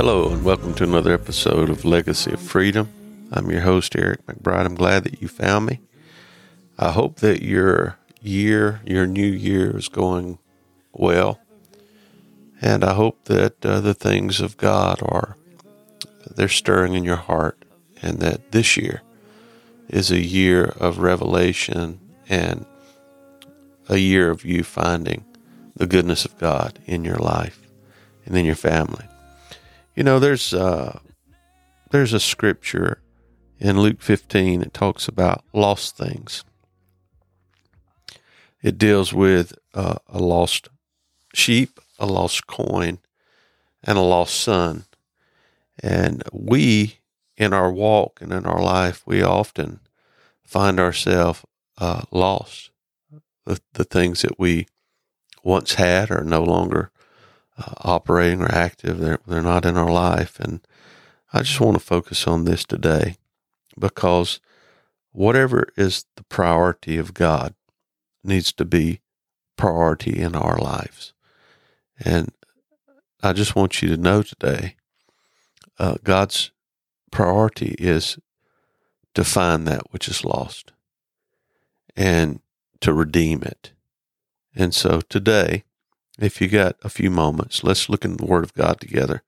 hello, and welcome to another episode of Legacy of Freedom. I'm your host, Eric McBride. I'm glad that you found me. I hope that your year, your new year, is going well. And I hope that uh, the things of God are, they're stirring in your heart, and that this year is a year of revelation and a year of you finding the goodness of God in your life and in your family. You know, there's uh, there's a scripture in Luke 15 that talks about lost things. It deals with uh, a lost sheep, a lost coin, and a lost son. And we, in our walk and in our life, we often find ourselves uh, lost. The, the things that we once had are no longer uh, operating or active. They're, they're not in our life. And I just want to focus on this today because whatever is the priority of God needs to be priority in our lives. And I just want you to know today uh, God's priority is to find that which is lost and to redeem it. And so today, if you got a few moments, let's look in the Word of God together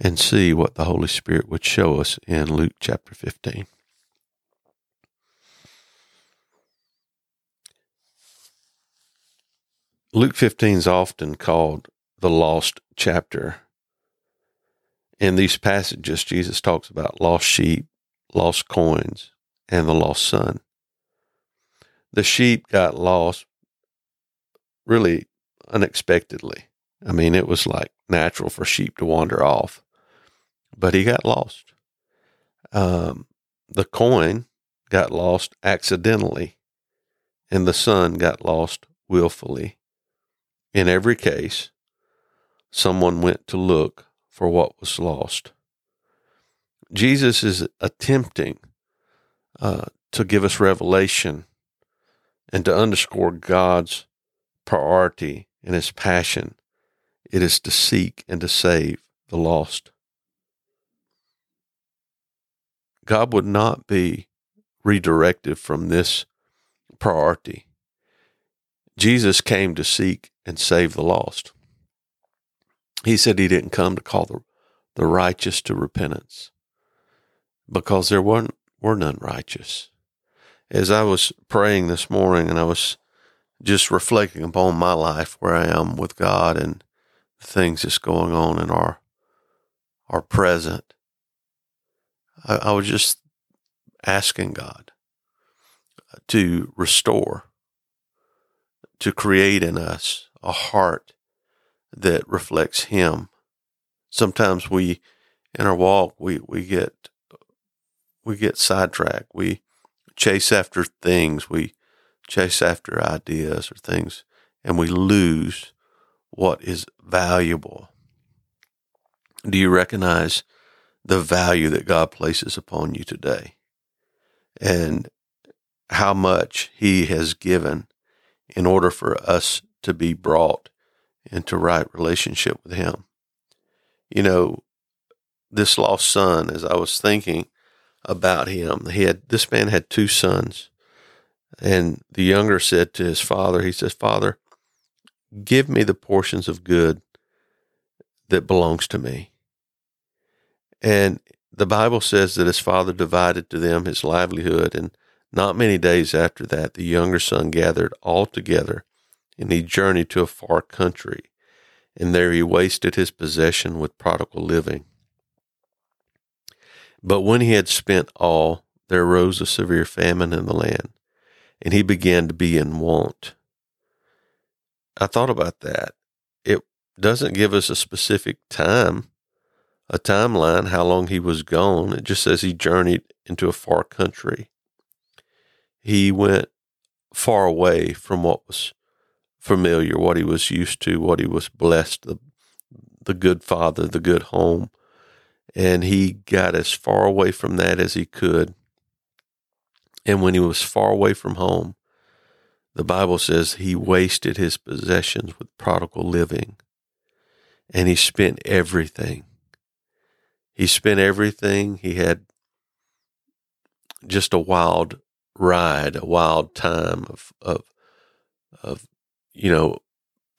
and see what the Holy Spirit would show us in Luke chapter 15. Luke 15 is often called the lost chapter. In these passages, Jesus talks about lost sheep, lost coins, and the lost son. The sheep got lost really unexpectedly. I mean, it was like natural for sheep to wander off, but he got lost. Um, the coin got lost accidentally, and the son got lost willfully. In every case, someone went to look for what was lost. Jesus is attempting uh, to give us revelation and to underscore God's priority and his passion. It is to seek and to save the lost. God would not be redirected from this priority. Jesus came to seek and save the lost. He said he didn't come to call the, the righteous to repentance because there weren't, were none righteous. As I was praying this morning and I was just reflecting upon my life, where I am with God and the things that's going on in our our present, I, I was just asking God to restore, to create in us a heart that reflects Him. Sometimes we, in our walk, we, we get we get sidetracked. We chase after things. We chase after ideas or things, and we lose what is valuable. Do you recognize the value that God places upon you today and how much He has given in order for us to be brought into right relationship with Him? You know, this lost son, as I was thinking about him, he had this man had two sons and the younger said to his father, he says, Father, give me the portions of good that belongs to me. And the Bible says that his father divided to them his livelihood. And not many days after that, the younger son gathered all together and he journeyed to a far country. And there he wasted his possession with prodigal living. But when he had spent all, there arose a severe famine in the land and he began to be in want. I thought about that. It doesn't give us a specific time, a timeline, how long he was gone. It just says he journeyed into a far country. He went far away from what was familiar, what he was used to, what he was blessed, the, the good father, the good home. And he got as far away from that as he could and when he was far away from home, the Bible says he wasted his possessions with prodigal living and he spent everything. He spent everything. He had just a wild ride, a wild time of of of you know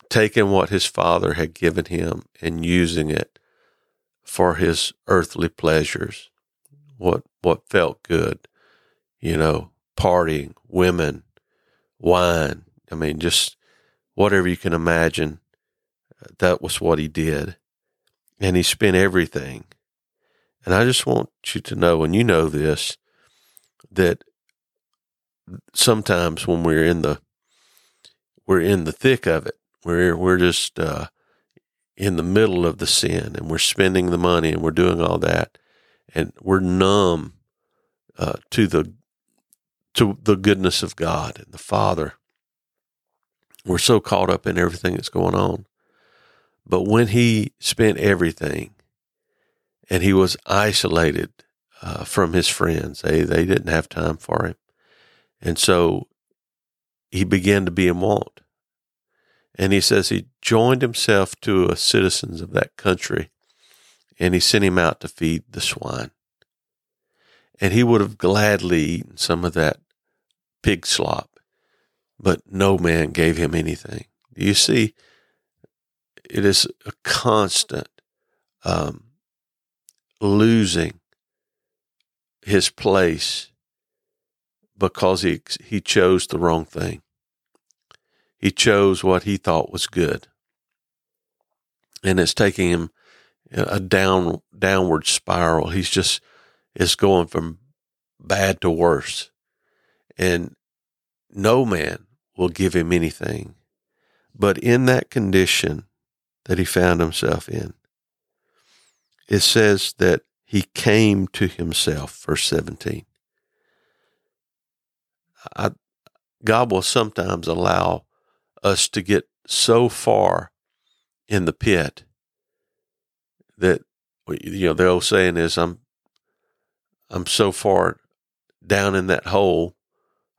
taking what his father had given him and using it for his earthly pleasures, what what felt good, you know, partying, women, wine. I mean, just whatever you can imagine. That was what he did, and he spent everything. And I just want you to know, and you know this, that sometimes when we're in the we're in the thick of it, we're we're just uh, in the middle of the sin, and we're spending the money, and we're doing all that, and we're numb uh, to the to the goodness of God and the Father. We're so caught up in everything that's going on. But when he spent everything and he was isolated uh, from his friends, they, they didn't have time for him. And so he began to be in want. And he says he joined himself to a citizens of that country and he sent him out to feed the swine. And he would have gladly eaten some of that pig slop, but no man gave him anything. You see, it is a constant um, losing his place because he he chose the wrong thing. He chose what he thought was good, and it's taking him a down downward spiral. He's just is going from bad to worse, and no man will give him anything. But in that condition that he found himself in, it says that he came to himself, verse 17. I, God will sometimes allow us to get so far in the pit that you know the old saying is I'm I'm so far down in that hole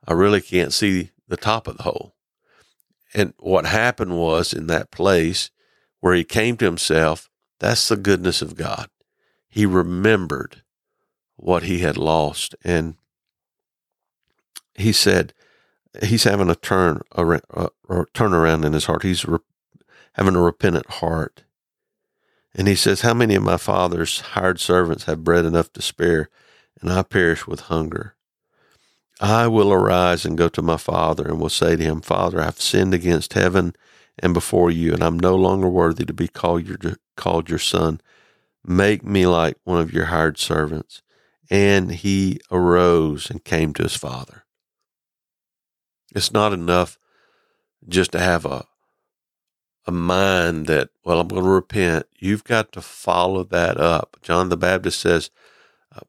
I really can't see the top of the hole. And what happened was in that place where he came to himself, that's the goodness of God. He remembered what he had lost and he said he's having a turn a, a uh, turn around in his heart. He's re, having a repentant heart. And he says, How many of my father's hired servants have bread enough to spare, and I perish with hunger? I will arise and go to my father and will say to him, Father, I've sinned against heaven and before you, and I'm no longer worthy to be called your, called your son. Make me like one of your hired servants. And he arose and came to his father. It's not enough just to have a a mind that, well, I'm going to repent. You've got to follow that up. John the Baptist says,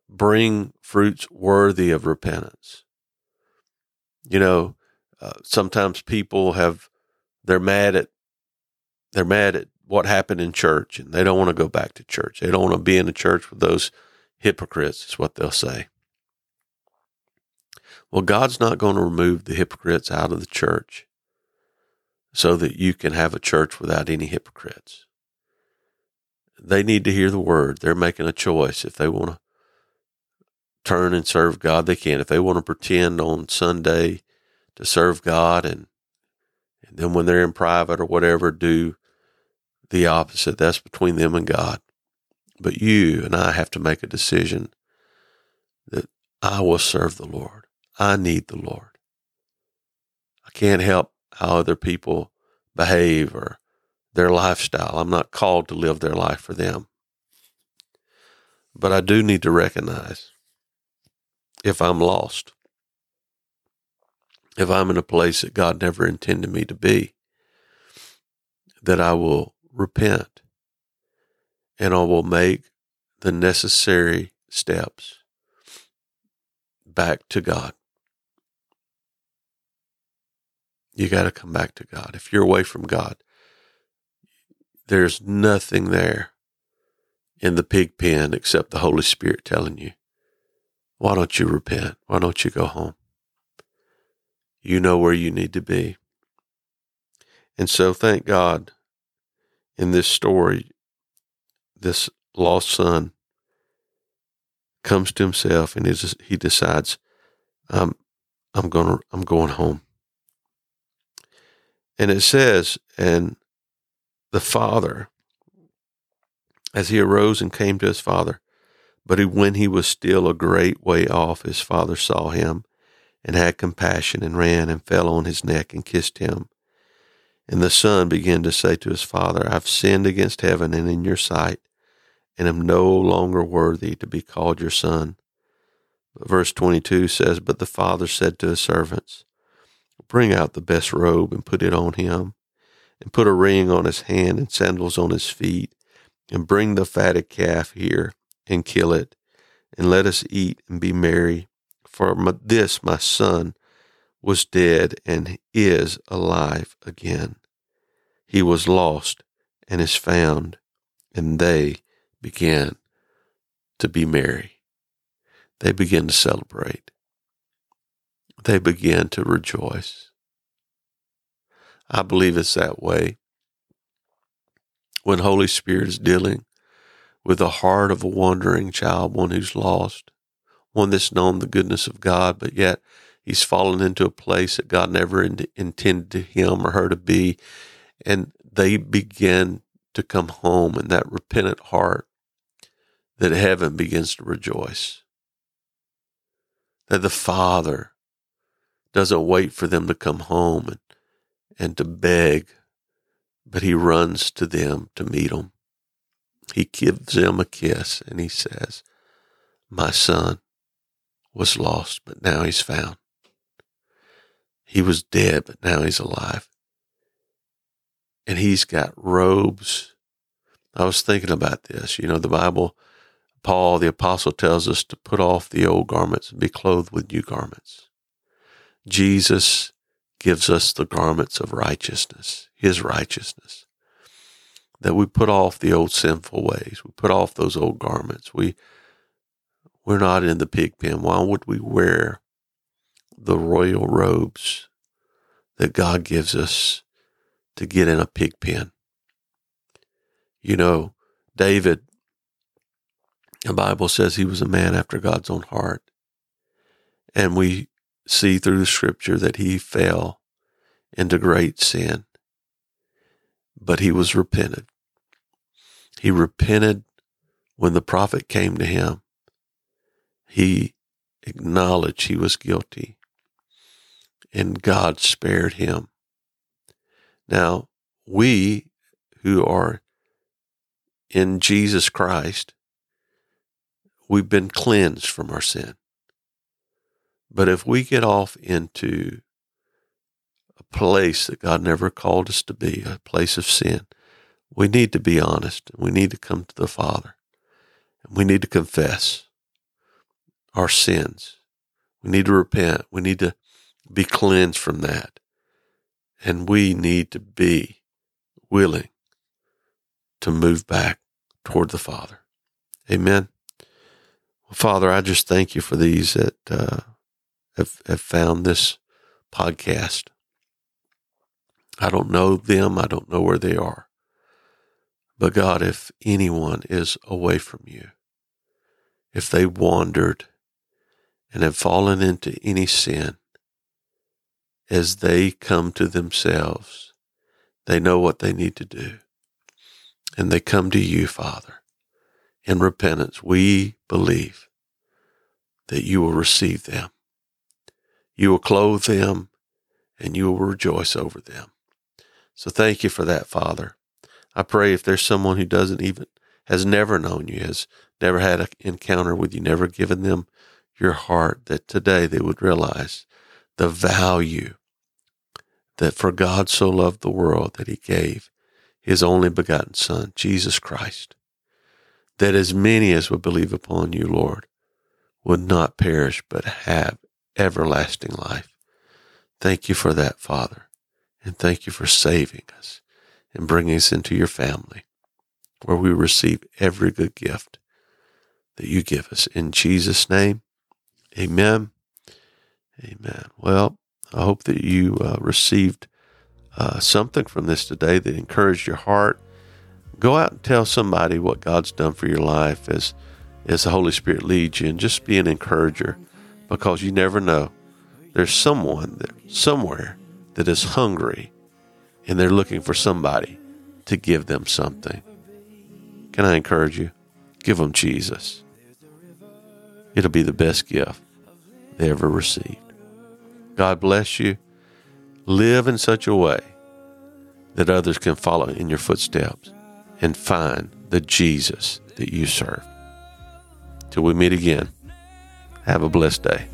bring fruits worthy of repentance. You know, uh, sometimes people have, they're mad at, they're mad at what happened in church and they don't want to go back to church. They don't want to be in a church with those hypocrites, is what they'll say. Well, God's not going to remove the hypocrites out of the church so that you can have a church without any hypocrites. They need to hear the word. They're making a choice. If they want to turn and serve God, they can. If they want to pretend on Sunday to serve God and, and then when they're in private or whatever, do the opposite, that's between them and God. But you and I have to make a decision that I will serve the Lord. I need the Lord. I can't help how other people behave or their lifestyle. I'm not called to live their life for them. But I do need to recognize if I'm lost, if I'm in a place that God never intended me to be, that I will repent and I will make the necessary steps back to God. You got to come back to God. If you're away from God, there's nothing there in the pig pen except the Holy Spirit telling you, why don't you repent? Why don't you go home? You know where you need to be. And so thank God in this story, this lost son comes to himself and he decides, I'm, I'm going I'm going home. And it says, and the father, as he arose and came to his father, but when he was still a great way off, his father saw him and had compassion and ran and fell on his neck and kissed him. And the son began to say to his father, I've sinned against heaven and in your sight, and am no longer worthy to be called your son. But verse 22 says, But the father said to his servants, Bring out the best robe and put it on him, and put a ring on his hand and sandals on his feet, and bring the fatted calf here and kill it, and let us eat and be merry. For my, this my son was dead and is alive again. He was lost and is found, and they began to be merry. They began to celebrate. They began to rejoice. I believe it's that way. When Holy Spirit is dealing with the heart of a wandering child, one who's lost, one that's known the goodness of God, but yet he's fallen into a place that God never in, intended him or her to be. And they begin to come home in that repentant heart that heaven begins to rejoice. That the Father doesn't wait for them to come home and, and to beg, but he runs to them to meet them. He gives him a kiss and he says, My son was lost, but now he's found. He was dead, but now he's alive. And he's got robes. I was thinking about this. You know, the Bible, Paul, the apostle, tells us to put off the old garments and be clothed with new garments. Jesus gives us the garments of righteousness, his righteousness that we put off the old sinful ways. We put off those old garments. We we're not in the pig pen. Why would we wear the royal robes that God gives us to get in a pig pen? You know, David, the Bible says he was a man after God's own heart. And we see through the scripture that he fell into great sin, but he was repented. He repented when the prophet came to him. He acknowledged he was guilty, and God spared him. Now, we who are in Jesus Christ, we've been cleansed from our sin. But if we get off into a place that God never called us to be, a place of sin, we need to be honest. We need to come to the Father. And we need to confess our sins. We need to repent. We need to be cleansed from that. And we need to be willing to move back toward the Father. Amen. Father, I just thank you for these that uh, have, have found this podcast. I don't know them. I don't know where they are. But God, if anyone is away from you, if they wandered and have fallen into any sin, as they come to themselves, they know what they need to do. And they come to you, Father, in repentance. We believe that you will receive them. You will clothe them and you will rejoice over them. So thank you for that, Father. I pray if there's someone who doesn't even, has never known you, has never had an encounter with you, never given them your heart, that today they would realize the value that for God so loved the world that he gave his only begotten Son, Jesus Christ, that as many as would believe upon you, Lord, would not perish but have everlasting life. Thank you for that, Father, and thank you for saving us and bring us into your family where we receive every good gift that you give us. In Jesus' name, amen. Amen. Well, I hope that you uh, received uh, something from this today that encouraged your heart. Go out and tell somebody what God's done for your life as as the Holy Spirit leads you and just be an encourager because you never know. There's someone that, somewhere that is hungry and they're looking for somebody to give them something. Can I encourage you? Give them Jesus. It'll be the best gift they ever received. God bless you. Live in such a way that others can follow in your footsteps and find the Jesus that you serve. Till we meet again, have a blessed day.